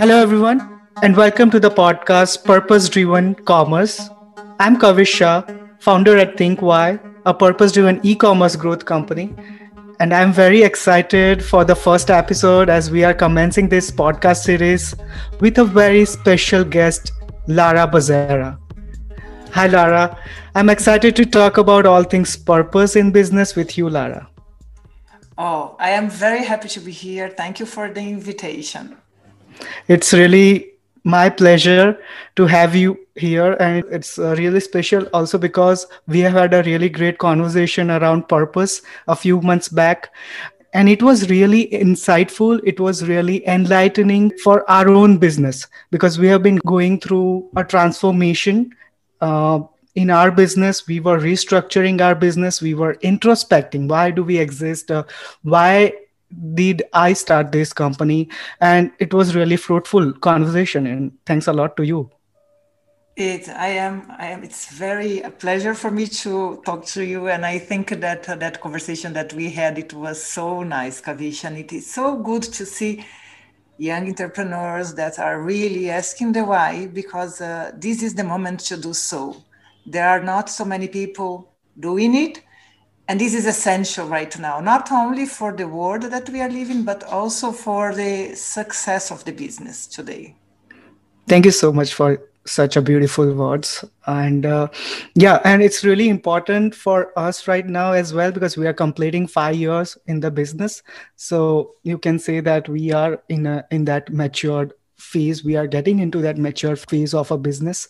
Hello, everyone, and welcome to the podcast Purpose Driven Commerce. I'm Kavish Shah, founder at ThinkWhy, a purpose driven e commerce growth company. And I'm very excited for the first episode as we are commencing this podcast series with a very special guest, Lara Bezerra. Hi, Lara. I'm excited to talk about all things purpose in business with you, Lara. Oh, I am very happy to be here. Thank you for the invitation. It's really my pleasure to have you here and it's uh, really special also because we have had a really great conversation around purpose a few months back and it was really insightful it was really enlightening for our own business because we have been going through a transformation uh, in our business we were restructuring our business we were introspecting why do we exist uh, why did I start this company? And it was really fruitful conversation. And thanks a lot to you. It, I am, I am. It's very a pleasure for me to talk to you, and I think that uh, that conversation that we had it was so nice, Kavish, and it is so good to see young entrepreneurs that are really asking the why because uh, this is the moment to do so. There are not so many people doing it, and this is essential right now, not only for the world that we are living, but also for the success of the business today. Thank you so much for such a beautiful words. And uh, yeah and it's really important for us right now as well because we are completing five years in the business. So you can say that we are in a in that matured phase. We are getting into that mature phase of a business.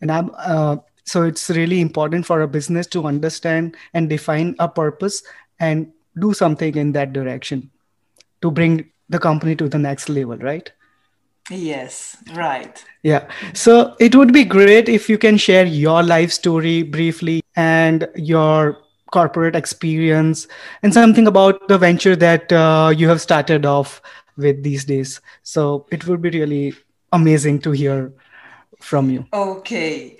And i'm uh, so it's really important for a business to understand and define a purpose and do something in that direction to bring the company to the next level right? Yes right. Yeah. So it would be great if you can share your life story briefly and your corporate experience and something about the venture that uh, you have started off with these days. So it would be really amazing to hear from you. Okay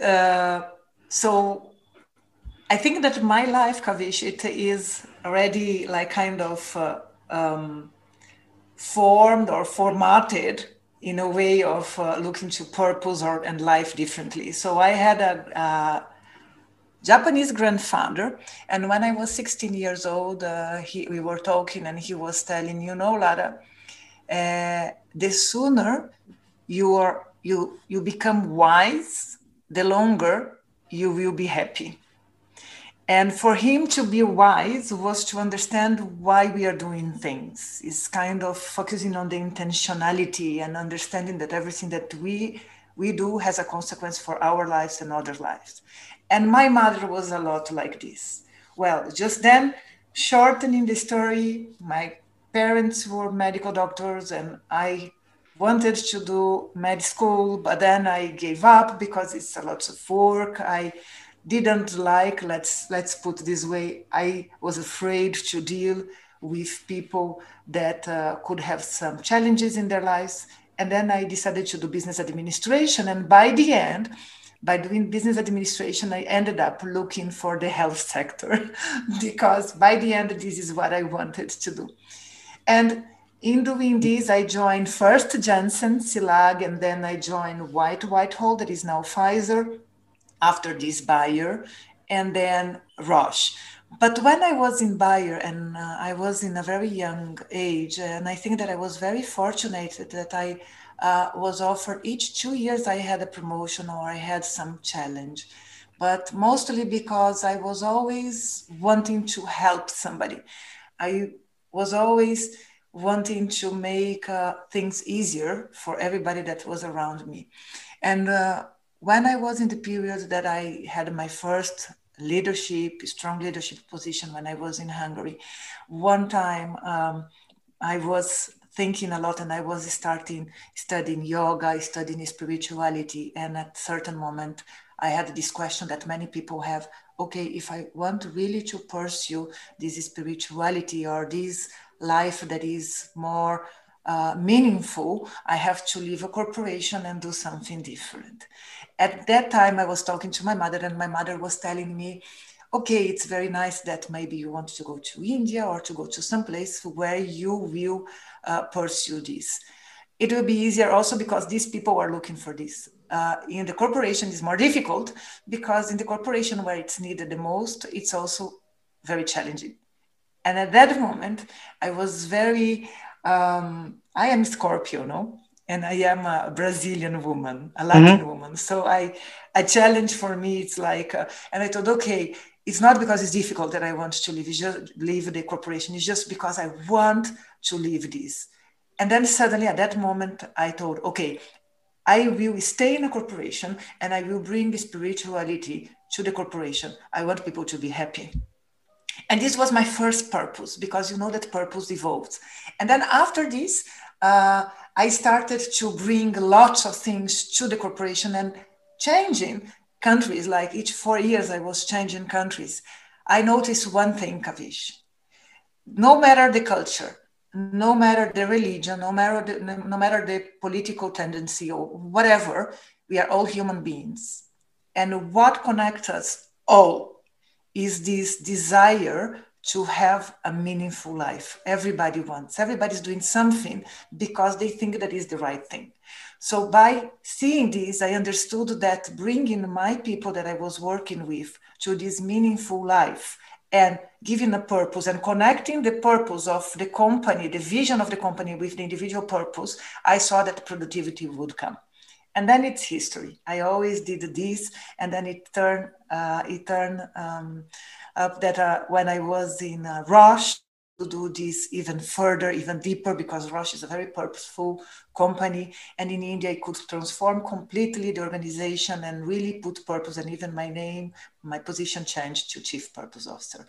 uh, so I think that my life, Kavish, it is already like kind of uh, um, formed or formatted in a way of uh, looking to purpose or and life differently. So I had a, a Japanese grandfather, and when I was 16 years old, uh, he, we were talking, and he was telling, you know, Lara, uh, the sooner you are you you become wise the longer you will be happy. And for him to be wise was to understand why we are doing things. It's kind of focusing on the intentionality and understanding that everything that we we do has a consequence for our lives and other lives. And my mother was a lot like this. Well, just then, shortening the story, my parents were medical doctors, and I wanted to do med school, but then I gave up because it's a lot of work. I didn't like, let's let's put this way, I was afraid to deal with people that uh, could have some challenges in their lives. And then I decided to do business administration. And by the end, by doing business administration, I ended up looking for the health sector because by the end, this is what I wanted to do. And in doing this, I joined first Janssen, Cilag, and then I joined White Whitehall, that is now Pfizer, after this Bayer, and then Roche. But when I was in Bayer, and uh, I was in a very young age, and I think that I was very fortunate that I uh, was offered each two years I had a promotion or I had some challenge, but mostly because I was always wanting to help somebody. I was always wanting to make uh, things easier for everybody that was around me. And uh, when I was in the period that I had my first leadership, strong leadership position when I was in Hungary, one time um, I was thinking a lot and I was starting studying yoga, studying spirituality. And at certain moment, I had this question that many people have okay, if I want really to pursue this spirituality or this life that is more uh, meaningful, I have to leave a corporation and do something different. At that time, I was talking to my mother, and my mother was telling me, okay, it's very nice that maybe you want to go to India or to go to some place where you will uh, pursue this. It will be easier also because these people are looking for this. Uh, in the corporation is more difficult because in the corporation where it's needed the most, it's also very challenging. And at that moment, I was very, um, I am Scorpio, no? And I am a Brazilian woman, a Latin mm-hmm. woman. So I, a challenge for me, it's like, uh, and I thought, okay, it's not because it's difficult that I want to leave, it's just leave the corporation. It's just because I want to leave this. And then suddenly at that moment, I thought, okay, I will stay in a corporation and I will bring spirituality to the corporation. I want people to be happy. And this was my first purpose because you know that purpose evolves. And then after this, uh, I started to bring lots of things to the corporation and changing countries. Like each four years, I was changing countries. I noticed one thing, Kavish. No matter the culture, no matter the religion, no matter the, no matter the political tendency or whatever, we are all human beings. And what connects us all is this desire to have a meaningful life. Everybody wants, everybody's doing something because they think that is the right thing. So by seeing this, I understood that bringing my people that I was working with to this meaningful life and giving a purpose and connecting the purpose of the company, the vision of the company with the individual purpose, I saw that productivity would come. And then it's history. I always did this, and then it turned uh, it turned um, up that uh, when I was in uh, to do this even further, even deeper, because Roche is a very purposeful company. And in India, I could transform completely the organization and really put purpose. And even my name, my position changed to Chief Purpose Officer.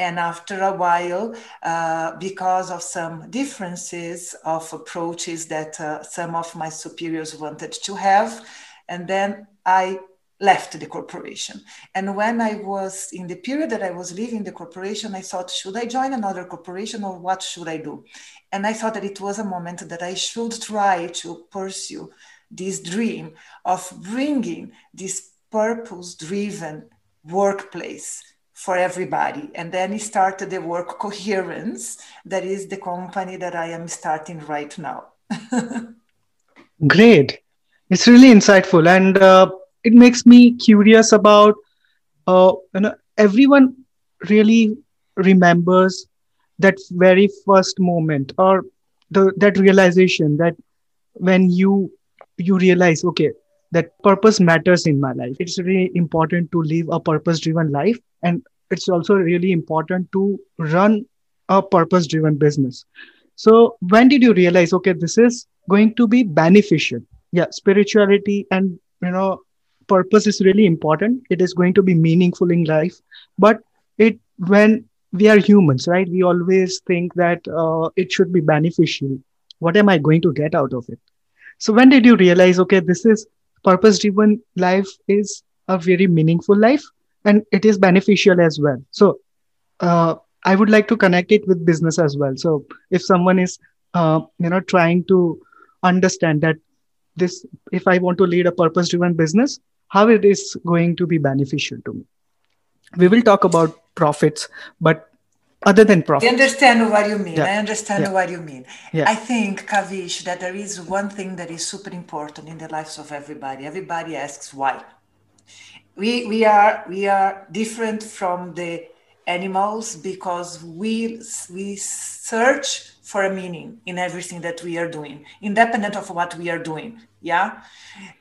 And after a while, uh, because of some differences of approaches that uh, some of my superiors wanted to have, and then I left the corporation. And when I was in the period that I was leaving the corporation, I thought, should I join another corporation or what should I do? And I thought that it was a moment that I should try to pursue this dream of bringing this purpose driven workplace for everybody. And then he started the work coherence, that is the company that I am starting right now. Great. It's really insightful. And uh, it makes me curious about uh, you know everyone really remembers that very first moment or the that realization that when you you realize okay that purpose matters in my life it's really important to live a purpose driven life and it's also really important to run a purpose driven business. So when did you realize okay this is going to be beneficial? Yeah spirituality and you know purpose is really important. It is going to be meaningful in life. But it when we are humans right we always think that uh, it should be beneficial. What am i going to get out of it? So when did you realize okay this is purpose driven life is a very meaningful life and it is beneficial as well. So uh, i would like to connect it with business as well. So if someone is uh, you know trying to understand that this if i want to lead a purpose driven business how it is going to be beneficial to me? We will talk about profits but other than profits. I understand what you mean. Yeah. i understand yeah. what you mean. Yeah. i think kavish that there is one thing that is super important in the lives of everybody. Everybody asks why we we are we are different from the animals because we we search for a meaning in everything that we are doing independent of what we are doing yeah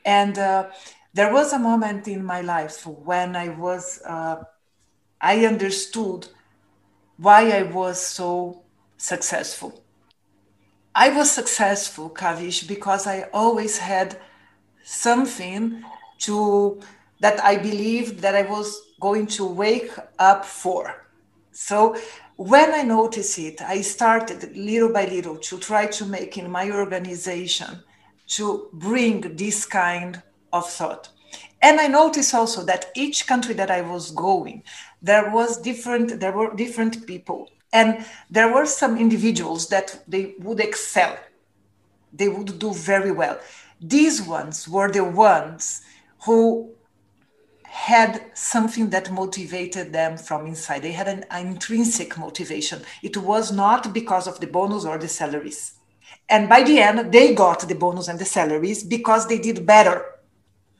and uh, there was a moment in my life when I was, uh, I understood why I was so successful. I was successful, Kavish, because I always had something to that I believed that I was going to wake up for. So when I noticed it, I started little by little to try to make in my organization to bring this kind of thought. And I noticed also that each country that I was going, there was different, there were different people. And there were some individuals that they would excel. They would do very well. These ones were the ones who had something that motivated them from inside. They had an, an, intrinsic motivation. It was not because of the bonus or the salaries. And by the end, they got the bonus and the salaries because they did better.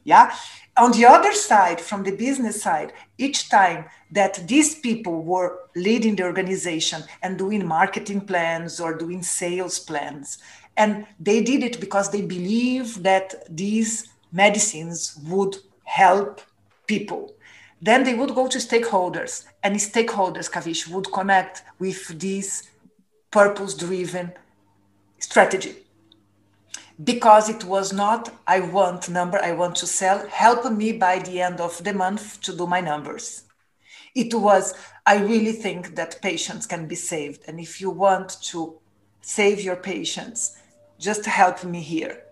Yeah. On the other side, from the business side, each time that these people were leading the organization and doing marketing plans or doing sales plans, and they did it because they believe that these medicines would help people. Then they would go to stakeholders, and stakeholders, Kavish, would connect with this purpose driven strategy. Because it was not, I want number, I want to sell, help me by the end of the month to do my numbers. It was, I really think that patients can be saved. And if you want to save your patients, just help me here.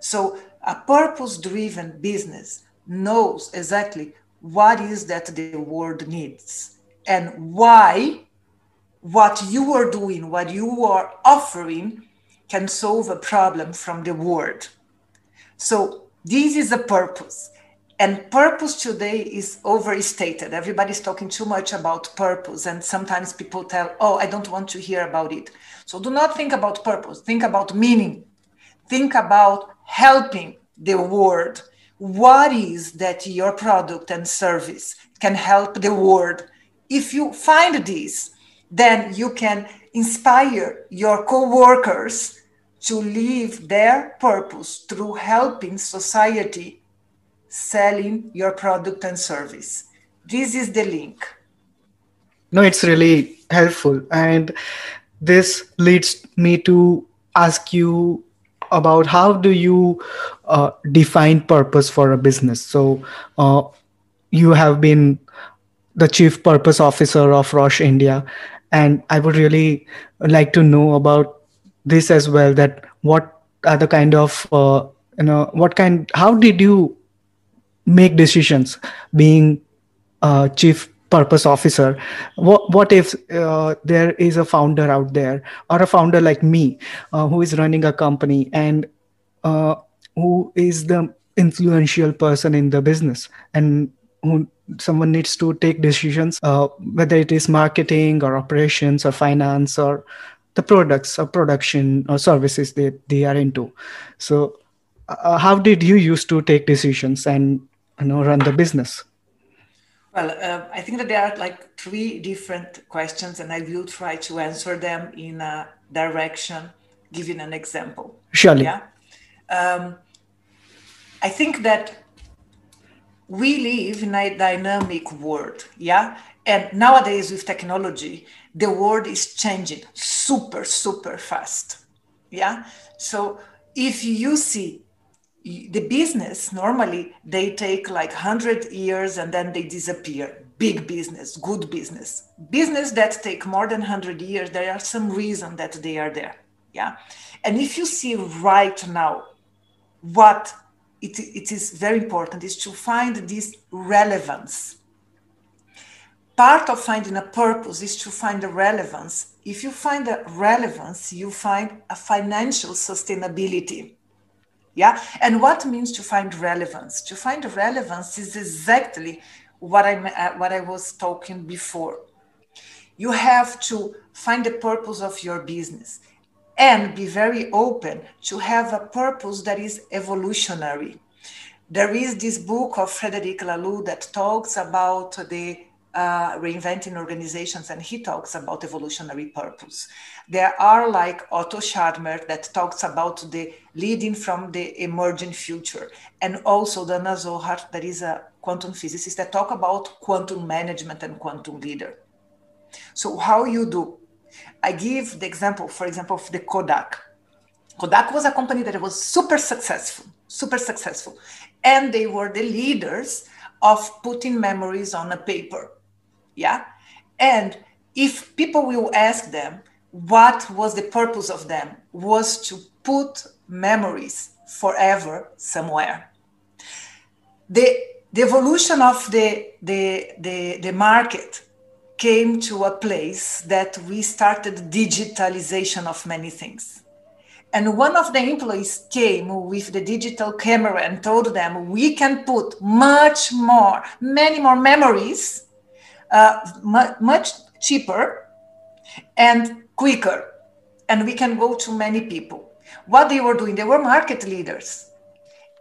So a purpose driven business knows exactly what is that the world needs and why what you are doing, what you are offering can solve a problem from the world. So this is a purpose. And purpose today is overstated. Everybody's talking too much about purpose. And sometimes people tell, oh, I don't want to hear about it. So do not think about purpose, think about meaning. Think about helping the world what is that your product and service can help the world. If you find this then you can inspire your co-workers to live their purpose through helping society selling your product and service. This is the link. No it's really helpful. And this leads me to ask you about how do you uh, define purpose for a business. So uh, you have been the chief purpose officer of roche india and i would really like to know about this as well that what are the kind of uh, you know what kind how did you make decisions being uh, chief purpose officer. What, what if uh, there is a founder out there or a founder like me uh, who is running a company and uh, who is the influential person in the business and who someone needs to take decisions uh, whether it is marketing or operations or finance or the products or production or services that they are into. So uh, how did you used to take decisions and you know run the business well, uh, I think that there are like three different questions, and I will try to answer them in a direction, giving an example. Surely. Yeah. Um, I think that we live in a dynamic world. Yeah. And nowadays, with technology, the world is changing super, super fast. Yeah. So if you see the business normally they take like 100 years and then they disappear. Big business good business. Business that take more than 100 years there are some reason that they are there yeah? And if you see right now what it, it is very important is to find this relevance. Part of finding a purpose is to find a relevance. If you find a relevance you find a financial sustainability yeah. And what means to find relevance? To find relevance is exactly what I uh, what I was talking before. You have to find the purpose of your business and be very open to have a purpose that is evolutionary. There is this book of Frederic Laloux that talks about the uh, reinventing organizations, and he talks about evolutionary purpose. There are like Otto Scharmer that talks about the leading from the emerging future, and also Danah Zohar, that is a quantum physicist, that talk about quantum management and quantum leader. So how you do? I give the example, for example, of the Kodak. Kodak was a company that was super successful, super successful, and they were the leaders of putting memories on a paper yeah? And if people will ask them what was the purpose of them was to put memories forever somewhere. The, the evolution of the, the, the, the market came to a place that we started digitalization of many things. And one of the employees came with the digital camera and told them, we can put much more, many more memories, uh, much cheaper and quicker. And we can go to many people. What they were doing, they were market leaders.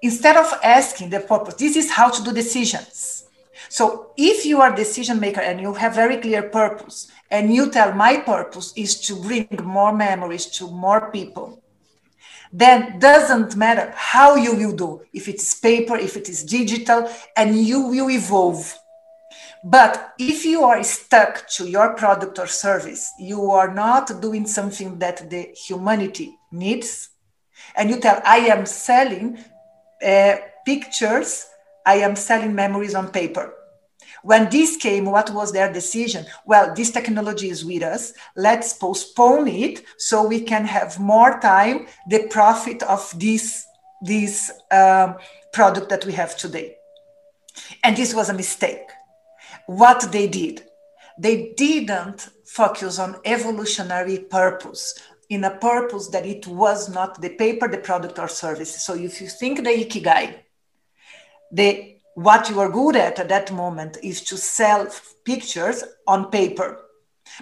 Instead of asking the purpose, this is how to do decisions. So if you are decision maker and you have very clear purpose, and you tell my purpose is to bring more memories to more people, then doesn't matter how you will do, if it's paper, if it is digital, and you will evolve. But if you are stuck to your product or service, you are not doing something that the humanity needs, and you tell, I am selling uh, pictures, I am selling memories on paper. When this came, what was their decision? Well, this technology is with us. Let's postpone it so we can have more time the profit of this, this um, product that we have today. And this was a mistake. What they did, they didn't focus on evolutionary purpose in a purpose that it was not the paper, the product, or service. So if you think the ikigai, the what you are good at at that moment is to sell pictures on paper.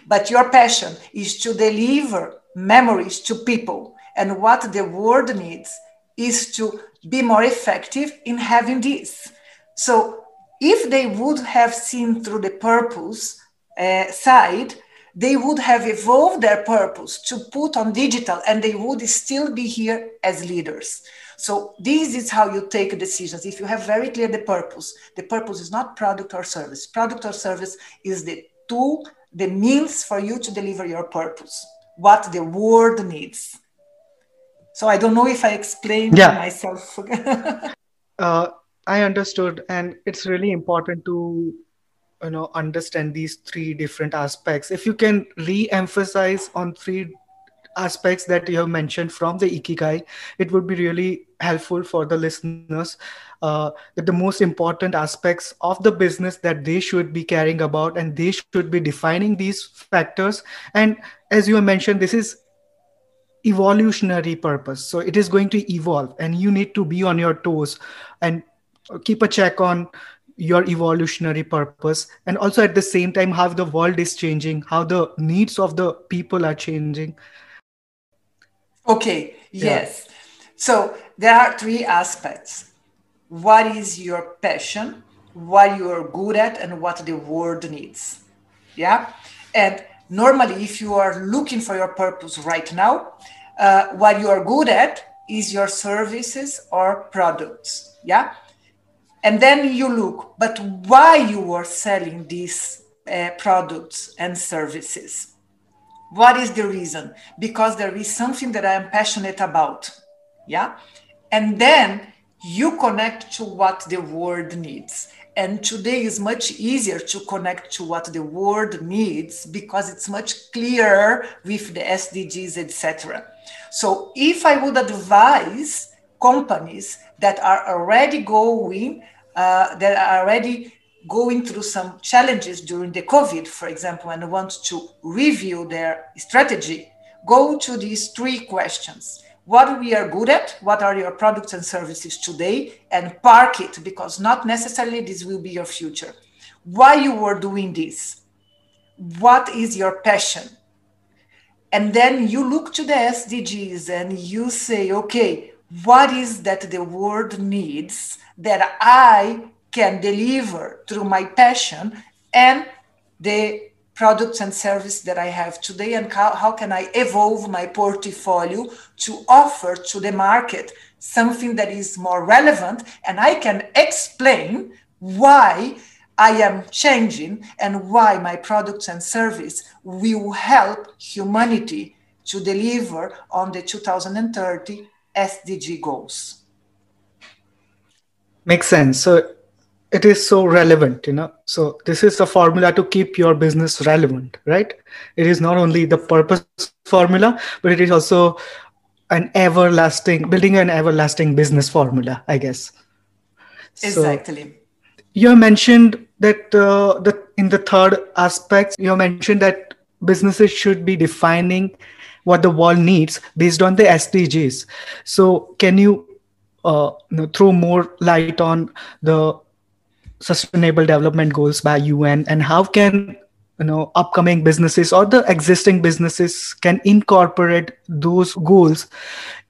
But your passion is to deliver memories to people. And what the world needs is to be more effective in having this. So if they would have seen through the purpose uh, side they would have evolved their purpose to put on digital and they would still be here as leaders so this is how you take decisions. If you have very clear the purpose, the purpose is not product or service. Product or service is the tool, the means for you to deliver your purpose, what the world needs. So I don't know if I explained yeah. myself. uh, I understood, and it's really important to you know understand these three different aspects. If you can re-emphasize on three aspects that you have mentioned from the ikigai it would be really helpful for the listeners uh, that the most important aspects of the business that they should be caring about and they should be defining these factors and as you mentioned this is evolutionary purpose so it is going to evolve and you need to be on your toes and keep a check on your evolutionary purpose and also at the same time how the world is changing how the needs of the people are changing Okay, yes. Yeah. So there are three aspects. What is your passion, what you are good at, and what the world needs. Yeah. And normally, if you are looking for your purpose right now, uh, what you are good at is your services or products. Yeah. And then you look, but why you are selling these uh, products and services? What is the reason? Because there is something that I am passionate about. Yeah. And then you connect to what the world needs. And today is much easier to connect to what the world needs because it's much clearer with the SDGs, etc. So if I would advise companies that are already going, uh, that are already going through some challenges during the COVID, for example, and want to review their strategy, go to these three questions. What we are good at, what are your products and services today, and park it because not necessarily this will be your future. Why you were doing this? What is your passion? And then you look to the SDGs and you say, okay, what is that the world needs that I can deliver through my passion and the products and service that I have today, and how, how can I evolve my portfolio to offer to the market something that is more relevant, and I can explain why I am changing and why my products and service will help humanity to deliver on the 2030 SDG goals. Makes sense. So it is so relevant you know so this is a formula to keep your business relevant right it is not only the purpose formula but it is also an everlasting building an everlasting business formula i guess exactly so you mentioned that uh, the in the third aspect you mentioned that businesses should be defining what the world needs based on the SDGs. So, can you, uh, you know, throw more light on the Sustainable Development Goals by UN and how can you know upcoming businesses or the existing businesses can incorporate those goals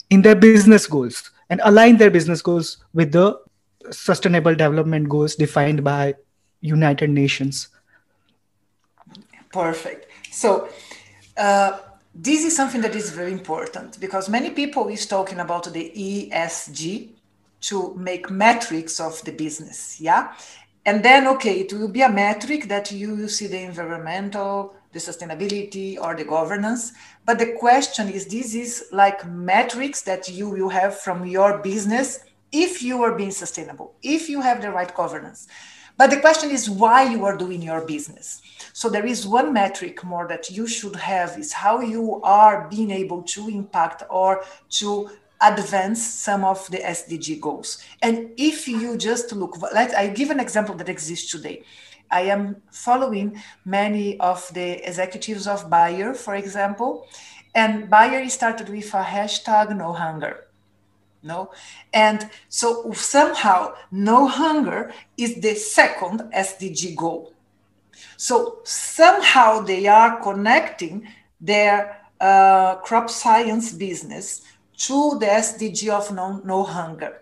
in their business goals and align their business goals with the sustainable development goals defined by united nations perfect so uh, this is something that is very important because many people is talking about the esg to make metrics of the business yeah? And then okay it will be a metric that you will see the environmental the sustainability or the governance. But the question is this is like metrics that you will have from your business if you are being sustainable if you have the right governance but the question is why you are doing your business so there is one metric more that you should have is how you are being able to impact or to advance some of the SDG goals. And if you just look, let I give an example that exists today. I am following many of the executives of Bayer, for example, and Bayer started with a hashtag no hunger. No, and so somehow no hunger is the second SDG goal. So somehow they are connecting their uh, crop science business to the SDG of no, no hunger.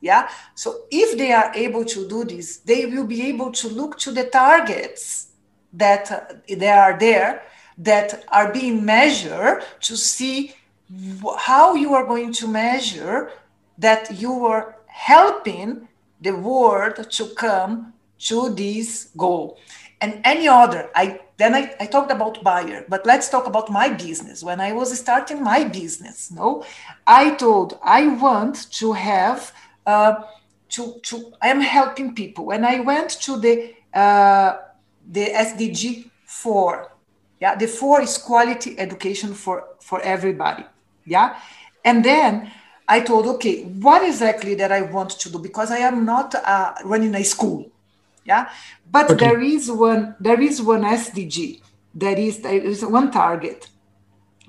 Yeah. So if they are able to do this, they will be able to look to the targets that uh, they are there that are being measured to see how you are going to measure that you were helping the world to come to this goal. And any other i then I, I talked about Bayer but let's talk about my business. When i was starting my business no i told i want to have uh, to to i am helping people. When i went to the uh, the sdg 4 yeah the 4 is quality education for for everybody yeah? And then i told okay what exactly that i want to do? Because i am not uh, running a school. Yeah? But okay. there is one there is one sdg that is there is one target.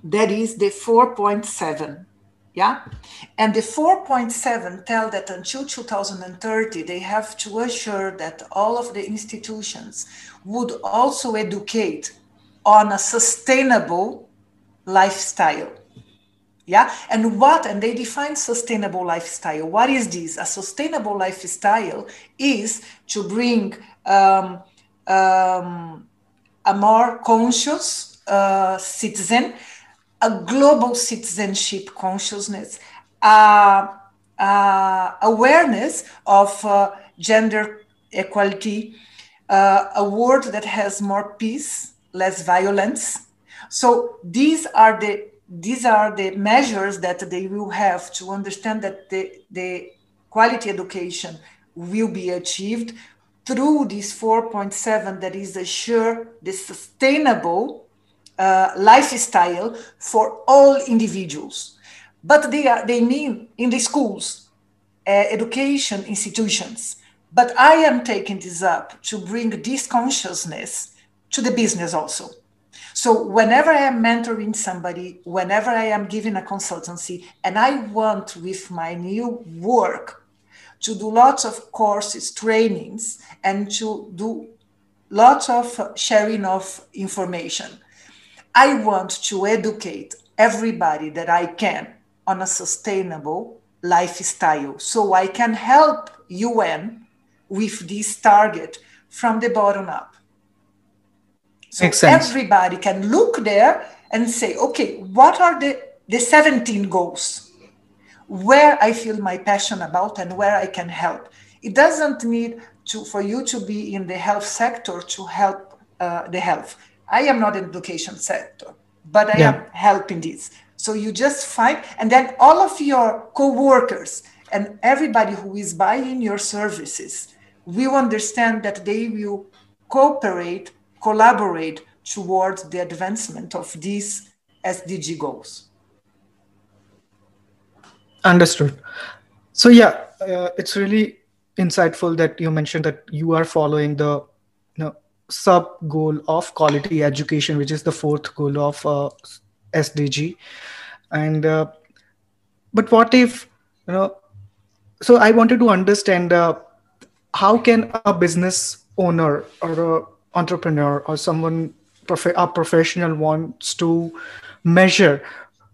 That is the 4.7 yeah? And the 4.7 tell that until 2030 they have to assure that all of the institutions would also educate on a sustainable lifestyle yeah? And what and they define sustainable lifestyle. What is this? A sustainable lifestyle is to bring um, um, a more conscious uh, citizen a global citizenship consciousness uh, uh, awareness of uh, gender equality uh, a world that has more peace less violence. So these are the these are the measures that they will have to understand that the, the quality education will be achieved through this 4.7 that is assure the sustainable uh, lifestyle for all individuals. But they, are, they mean in the schools, uh, education institutions. But I am taking this up to bring this consciousness to the business also so whenever I am mentoring somebody, whenever I am giving a consultancy, and I want with my new work to do lots of courses, trainings, and to do lots of sharing of information, I want to educate everybody that I can on a sustainable lifestyle so I can help UN with this target from the bottom up. So everybody can look there and say, okay, what are the, the 17 goals? Where I feel my passion about and where I can help. It doesn't need to for you to be in the health sector to help uh, the health. I am not in education sector, but I yeah. am helping this. So you just find, and then all of your co-workers and everybody who is buying your services will understand that they will cooperate collaborate towards the advancement of these SDG goals. Understood. So yeah, uh, it's really insightful that you mentioned that you are following the you know, sub goal of quality education, which is the fourth goal of uh, SDG. And uh, but what if you know? So I wanted to understand uh, how can a business owner or a entrepreneur or someone prof- a professional wants to measure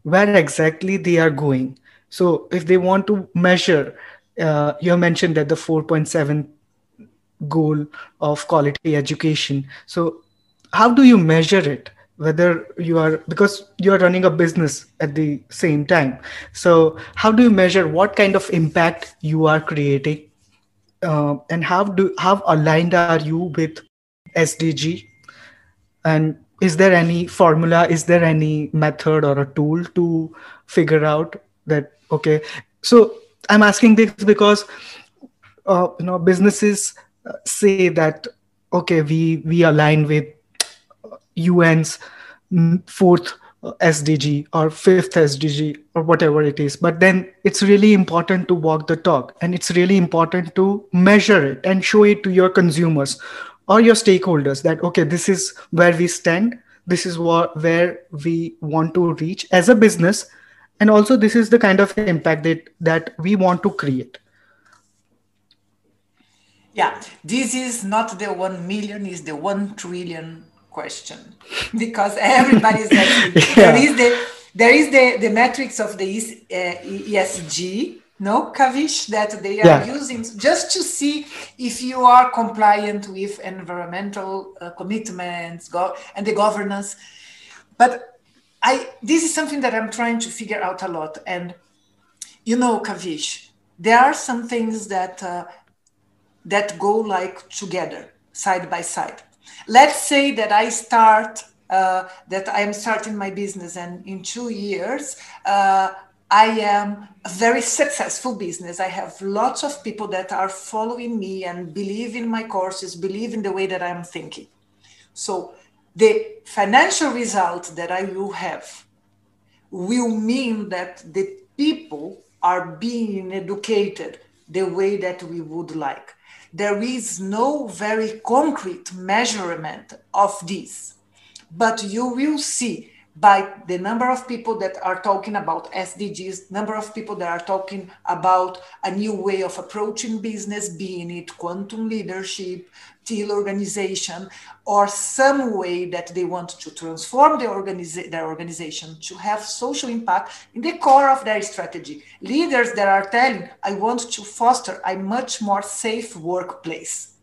where exactly they are going. So if they want to measure, uh, you mentioned that the 4.7 goal of quality education. So how do you measure it? Whether you are because you are running a business at the same time. So how do you measure what kind of impact you are creating, uh, and how do how aligned are you with SDG and is there any formula is there any method or a tool to figure out that okay so i'm asking this because uh, you know businesses uh, say that okay we we align with un's fourth SDG or fifth SDG or whatever it is. But then it's really important to walk the talk and it's really important to measure it and show it to your consumers or your stakeholders that okay this is where we stand. This is what where we want to reach as a business. And also this is the kind of impact that that we want to create. Yeah this is not the 1 million is the 1 trillion question. Because everybody is asking yeah. there is the there is the the metrics of the ESG no kavish that they are yeah. using just to see if you are compliant with environmental uh, commitments go- and the governance. But i this is something that i'm trying to figure out a lot. And you know kavish there are some things that uh, that go like together side by side. Let's say that i start uh, that i am starting my business and in two years uh, I am a very successful business. I have lots of people that are following me and believe in my courses, believe in the way that I'm thinking. So the financial result that I will have will mean that the people are being educated the way that we would like. There is no very concrete measurement of this, but you will see by the number of people that are talking about SDGs, number of people that are talking about a new way of approaching business, being it quantum leadership, teal organization, or some way that they want to transform their, organiza- their organization to have social impact in the core of their strategy. Leaders that are telling, I want to foster a much more safe workplace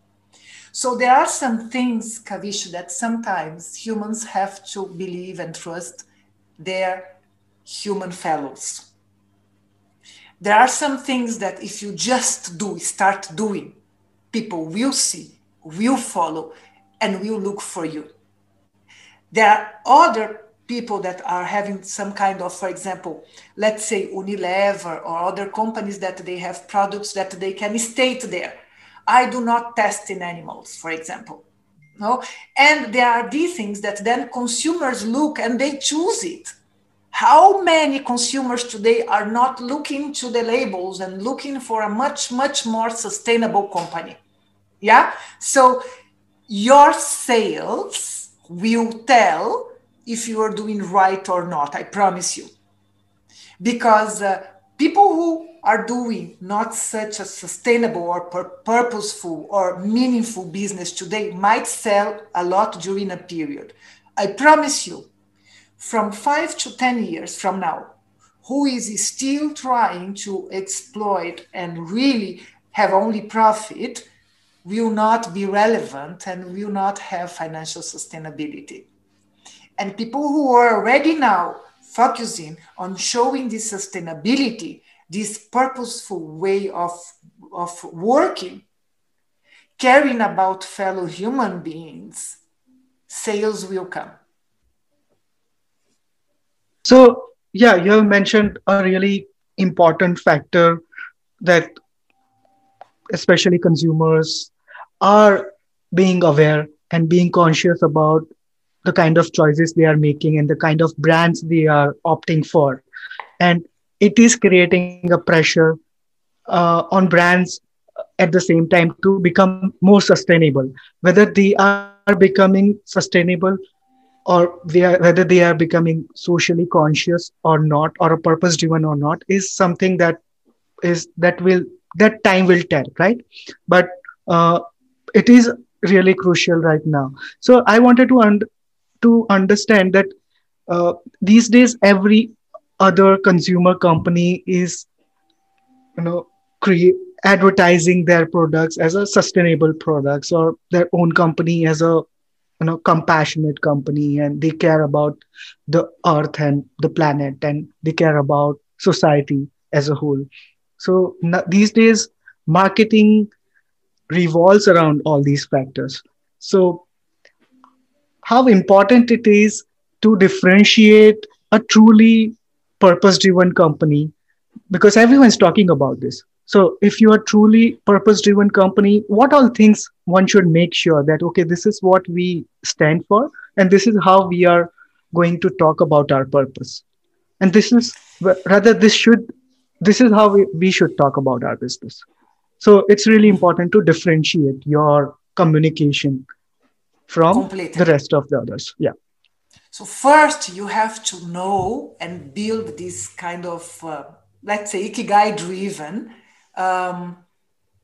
so there are some things, Kavish, that sometimes humans have to believe and trust their human fellows. There are some things that if you just do, start doing, people will see, will follow, and will look for you. There are other people that are having some kind of, for example, let's say Unilever or other companies that they have products that they can state there I do not test in animals, for example. No? And there are these things that then consumers look and they choose it. How many consumers today are not looking to the labels and looking for a much, much more sustainable company? Yeah. So your sales will tell if you are doing right or not. I promise you. Because uh, people who are doing not such a sustainable or pur- purposeful or meaningful business today might sell a lot during a period. I promise you, from five to 10 years from now, who is still trying to exploit and really have only profit will not be relevant and will not have financial sustainability. And people who are already now focusing on showing this sustainability this purposeful way of, of working, caring about fellow human beings, sales will come. So, yeah, you have mentioned a really important factor that especially consumers are being aware and being conscious about the kind of choices they are making and the kind of brands they are opting for. And it is creating a pressure uh, on brands at the same time to become more sustainable. Whether they are becoming sustainable or they are, whether they are becoming socially conscious or not or a purpose driven or not is something that is that will that time will tell right? But uh, it is really crucial right now. So i wanted to un- to understand that uh, these days every other consumer company is you know create advertising their products as a sustainable products or their own company as a you know compassionate company and they care about the earth and the planet and they care about society as a whole. So these days marketing revolves around all these factors. So how important it is to differentiate a truly purpose driven company because everyone's talking about this. So if you are truly purpose driven company what all things one should make sure that okay this is what we stand for and this is how we are going to talk about our purpose. And this is rather this should this is how we, we should talk about our business. So it's really important to differentiate your communication from the rest of the others. Yeah so first you have to know and build this kind of uh, let's say ikigai driven um,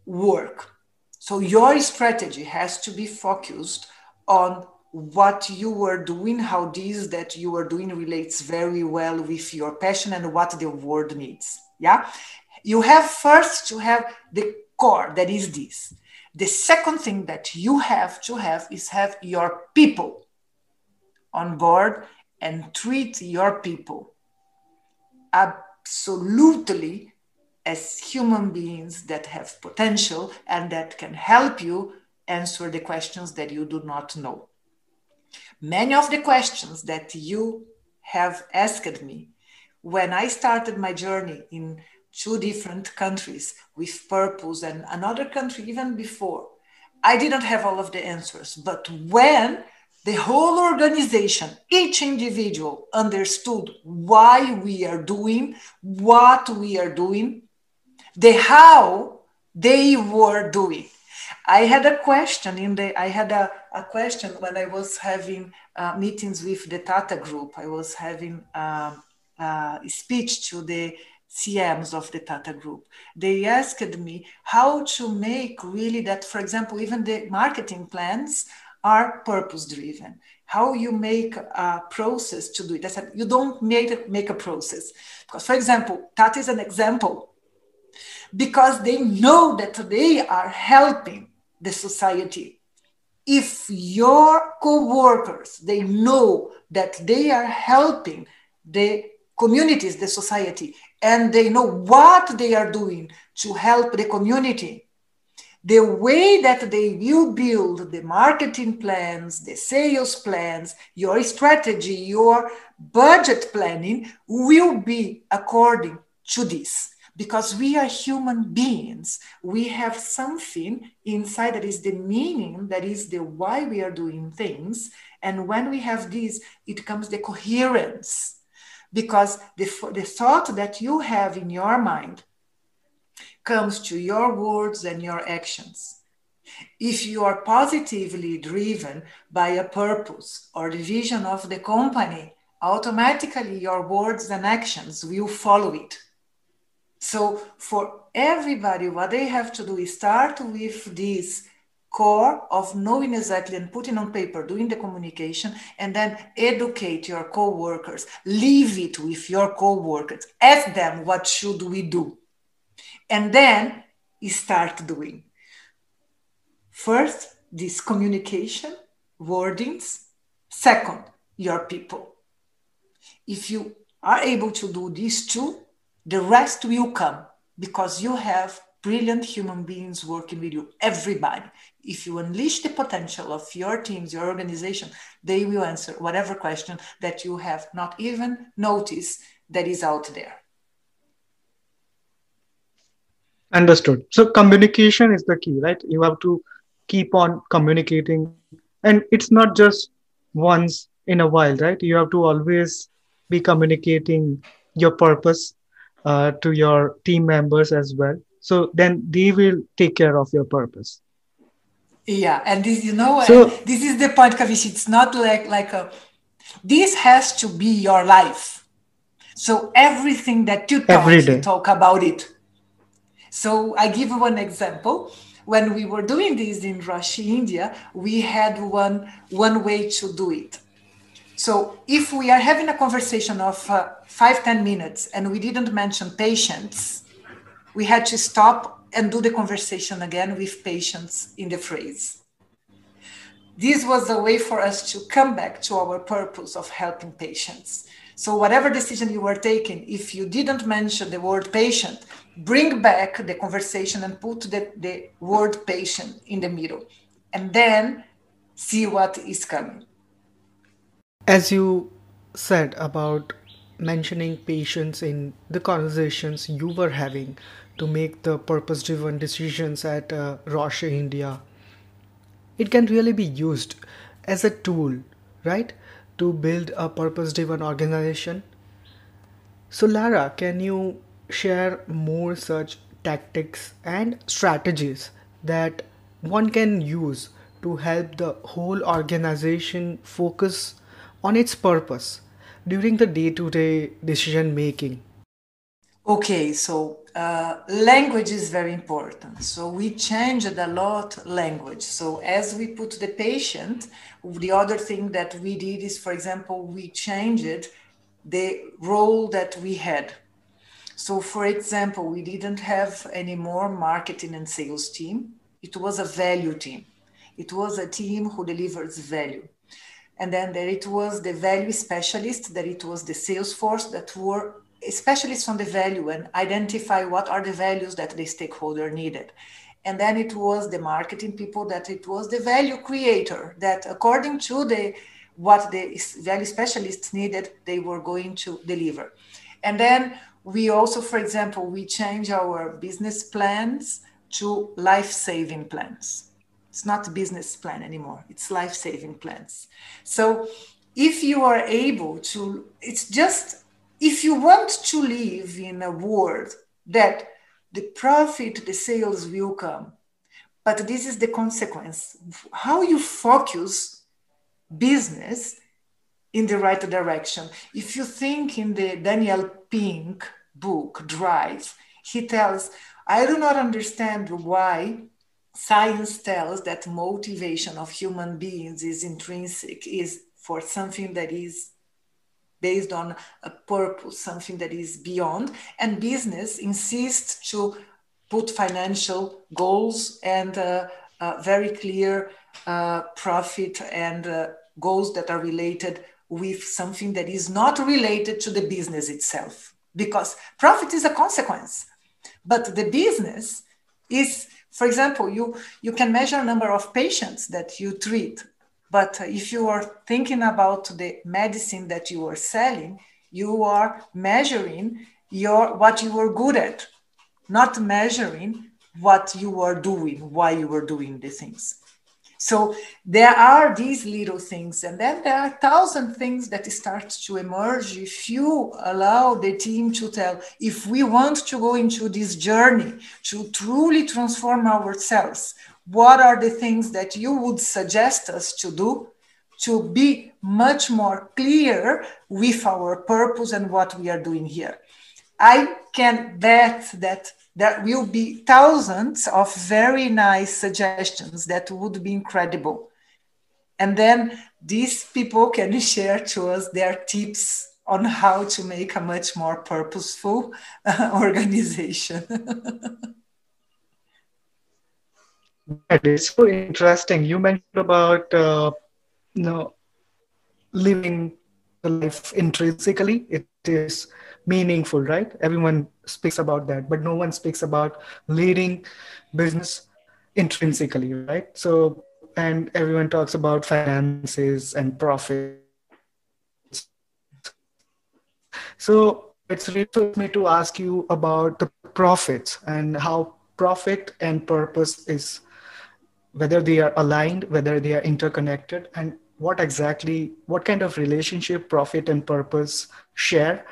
work. So your strategy has to be focused on what you were doing, how this that you are doing relates very well with your passion and what the world needs. Yeah. You have first to have the core that is this. The second thing that you have to have is have your people on board and treat your people absolutely as human beings that have potential and that can help you answer the questions that you do not know. Many of the questions that you have asked me when I started my journey in two different countries with purpose and another country even before, I didn't have all of the answers. But when the whole organization, each individual understood why we are doing what we are doing, the how they were doing. I had a question in the, I had a, a question when I was having uh, meetings with the Tata group. I was having um, a speech to the CMs of the Tata group. They asked me how to make really that, for example, even the marketing plans are purpose driven. How you make a process to do it. I said, you don't make, make a process. Because, for example, that is an example because they know that they are helping the society. If your co-workers, they know that they are helping the communities, the society, and they know what they are doing to help the community, the way that they will build the marketing plans, the sales plans, your strategy, your budget planning will be according to this because we are human beings. We have something inside that is the meaning, that is the why we are doing things. And when we have this, it comes the coherence. Because the, the thought that you have in your mind comes to your words and your actions. If you are positively driven by a purpose or the vision of the company, automatically your words and actions will follow it. So for everybody, what they have to do is start with this core of knowing exactly and putting on paper, doing the communication, and then educate your co-workers. Leave it with your co-workers. Ask them what should we do. And then start doing. First, this communication, wordings. Second, your people. If you are able to do these two, the rest will come because you have brilliant human beings working with you, everybody. If you unleash the potential of your teams, your organization, they will answer whatever question that you have not even noticed that is out there. Understood. So communication is the key, right? You have to keep on communicating. And it's not just once in a while, right? You have to always be communicating your purpose uh, to your team members as well so then they will take care of your purpose yeah and this you know so, this is the point kavish it's not like like a This has to be your life. So everything that you talk, you talk about it. So I give one example. When we were doing this in Roche, India, we had one, one way to do it. So if we are having a conversation of uh, five ten minutes and we didn't mention patients, we had to stop and do the conversation again with patients in the phrase. This was a way for us to come back to our purpose of helping patients. So, whatever decision you were taking, if you didn't mention the word patient, bring back the conversation and put the, the word patient in the middle, and then see what is coming. As you said about mentioning patients in the conversations you were having to make the purpose driven decisions at uh, Roche India, it can really be used as a tool, right, to build a purpose driven organization. So, Lara, can you share more such tactics and strategies that one can use to help the whole organization focus on its purpose during the day to day decision making? Okay, so uh, language is very important. So we changed a lot language. So as we put the patient, the other thing that we did is, for example, we changed the role that we had. So for example, we didn't have any more marketing and sales team. It was a value team. It was a team who delivers value and then there it was the value specialist that it was the sales force that were specialists on the value and identify what are the values that the stakeholder needed and then it was the marketing people that it was the value creator that according to the what the value specialists needed they were going to deliver and then we also for example we change our business plans to life saving plans it's not business plan anymore. It's life saving plans. So if you are able to, it's just, if you want to live in a world that the profit, the sales will come, but this is the consequence. How you focus business in the right direction. If you think in the Daniel Pink book, Drive, he tells, I do not understand why science tells that motivation of human beings is intrinsic is for something that is based on a purpose something that is beyond and business insists to put financial goals and uh, uh, very clear uh, profit and uh, goals that are related with something that is not related to the business itself because profit is a consequence but the business is for example, you, you can measure number of patients that you treat, but if you are thinking about the medicine that you are selling, you are measuring your what you are good at, not measuring what you are doing, why you are doing the things. So there are these little things, and then there are thousand things that start to emerge if you allow the team to tell. If we want to go into this journey to truly transform ourselves, what are the things that you would suggest us to do to be much more clear with our purpose and what we are doing here? I can bet that there will be thousands of very nice suggestions that would be incredible. And then these people can share to us their tips on how to make a much more purposeful uh, organization. that is so interesting. You mentioned about uh, you know living life intrinsically. It is meaningful, right? Everyone speaks about that, but no one speaks about leading business intrinsically, right? So, and everyone talks about finances and profits. So, it's really for me to ask you about the profits and how profit and purpose is whether they are aligned whether they are interconnected and what exactly what kind of relationship profit and purpose share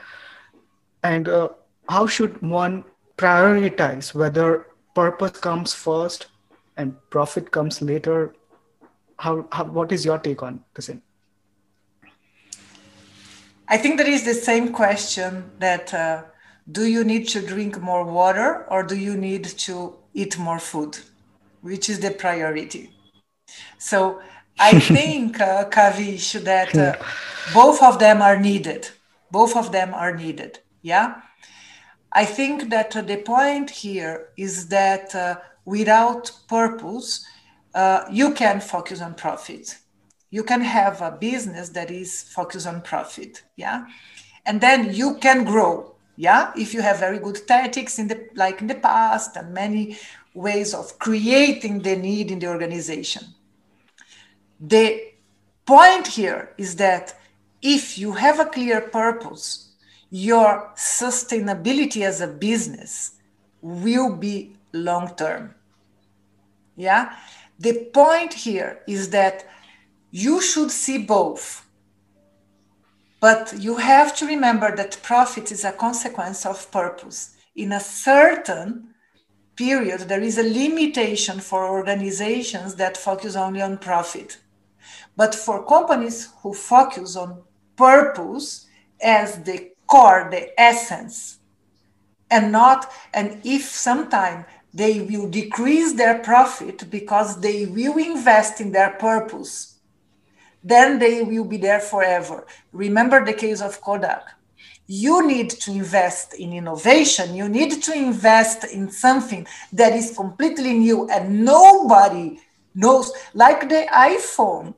and uh, how should one prioritize whether purpose comes first and profit comes later how, how what is your take on this I think there is the same question that uh, do you need to drink more water or do you need to eat more food? Which is the priority? So I think, uh, Kavish, that uh, both of them are needed. Both of them are needed. Yeah. I think that uh, the point here is that uh, without purpose, uh, you can focus on profit. You can have a business that is focused on profit. Yeah. And then you can grow. Yeah. If you have very good tactics in the like in the past and many ways of creating the need in the organization. The point here is that if you have a clear purpose, your sustainability as a business will be long term. Yeah. The point here is that you should see both. But you have to remember that profit is a consequence of purpose. In a certain period, there is a limitation for organizations that focus only on profit. But for companies who focus on purpose as the core, the essence, and not, and if sometime they will decrease their profit because they will invest in their purpose, then they will be there forever. Remember the case of Kodak. You need to invest in innovation. You need to invest in something that is completely new and nobody knows. Like the iPhone,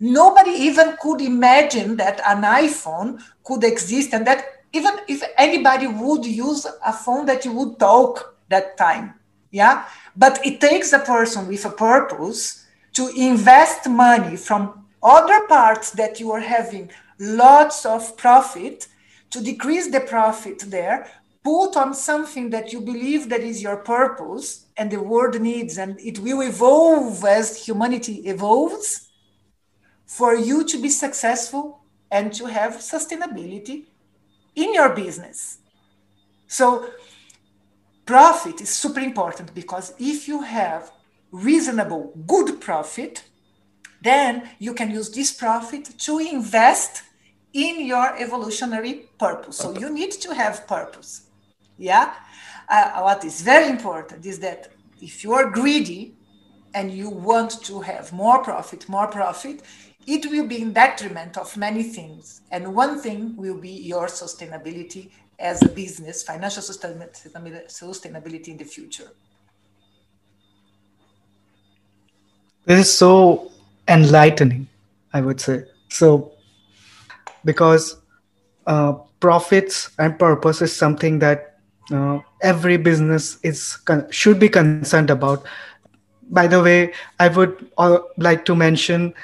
nobody even could imagine that an iPhone could exist and that even if anybody would use a phone that you would talk that time yeah? But it takes a person with a purpose to invest money from other parts that you are having lots of profit to decrease the profit there put on something that you believe that is your purpose and the world needs and it will evolve as humanity evolves for you to be successful and to have sustainability in your business. So, profit is super important because if you have reasonable, good profit, then you can use this profit to invest in your evolutionary purpose. So, you need to have purpose. Yeah. Uh, what is very important is that if you are greedy and you want to have more profit, more profit, it will be in detriment of many things. And one thing will be your sustainability as a business, financial sustainability in the future. This is so enlightening, I would say. So, because uh, profits and purpose is something that uh, every business is should be concerned about. By the way, I would uh, like to mention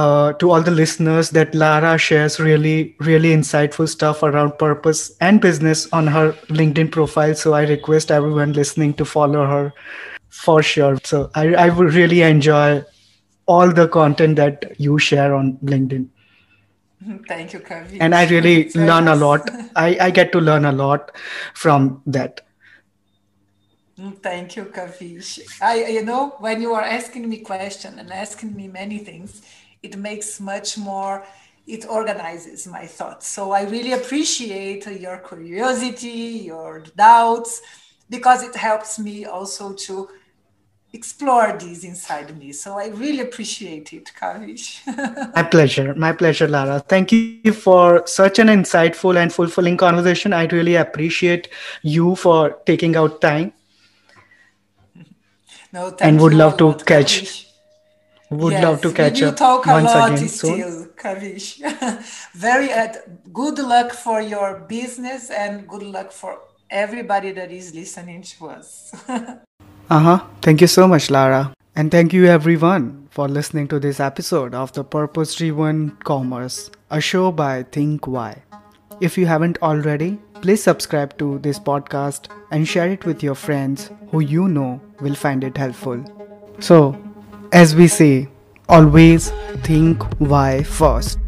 uh, to all the listeners that Lara shares really, really insightful stuff around purpose and business on her LinkedIn profile. So I request everyone listening to follow her for sure. So I, I would really enjoy all the content that you share on LinkedIn. Thank you, Kavi. And I really learn nice. a lot. I, I get to learn a lot from that. Mm, thank you, Kavish. I, you know, when you are asking me questions and asking me many things, it makes much more it organizes my thoughts. So i really appreciate your curiosity your doubts because it helps me also to explore these inside me. So i really appreciate it kavish. My pleasure. My pleasure lara. Thank you for such an insightful and fulfilling conversation. I really appreciate you for taking out time. No, and would love to catch would yes, love to catch up talk once a lot again still, soon. Kavish. Very uh, good luck for your business and good luck for everybody that is listening to us. uh-huh. Thank you so much, Lara. And thank you everyone for listening to this episode of the Purpose Driven Commerce, a show by Think Why. If you haven't already, please subscribe to this podcast and share it with your friends who you know will find it helpful. So, as we say, always think why first.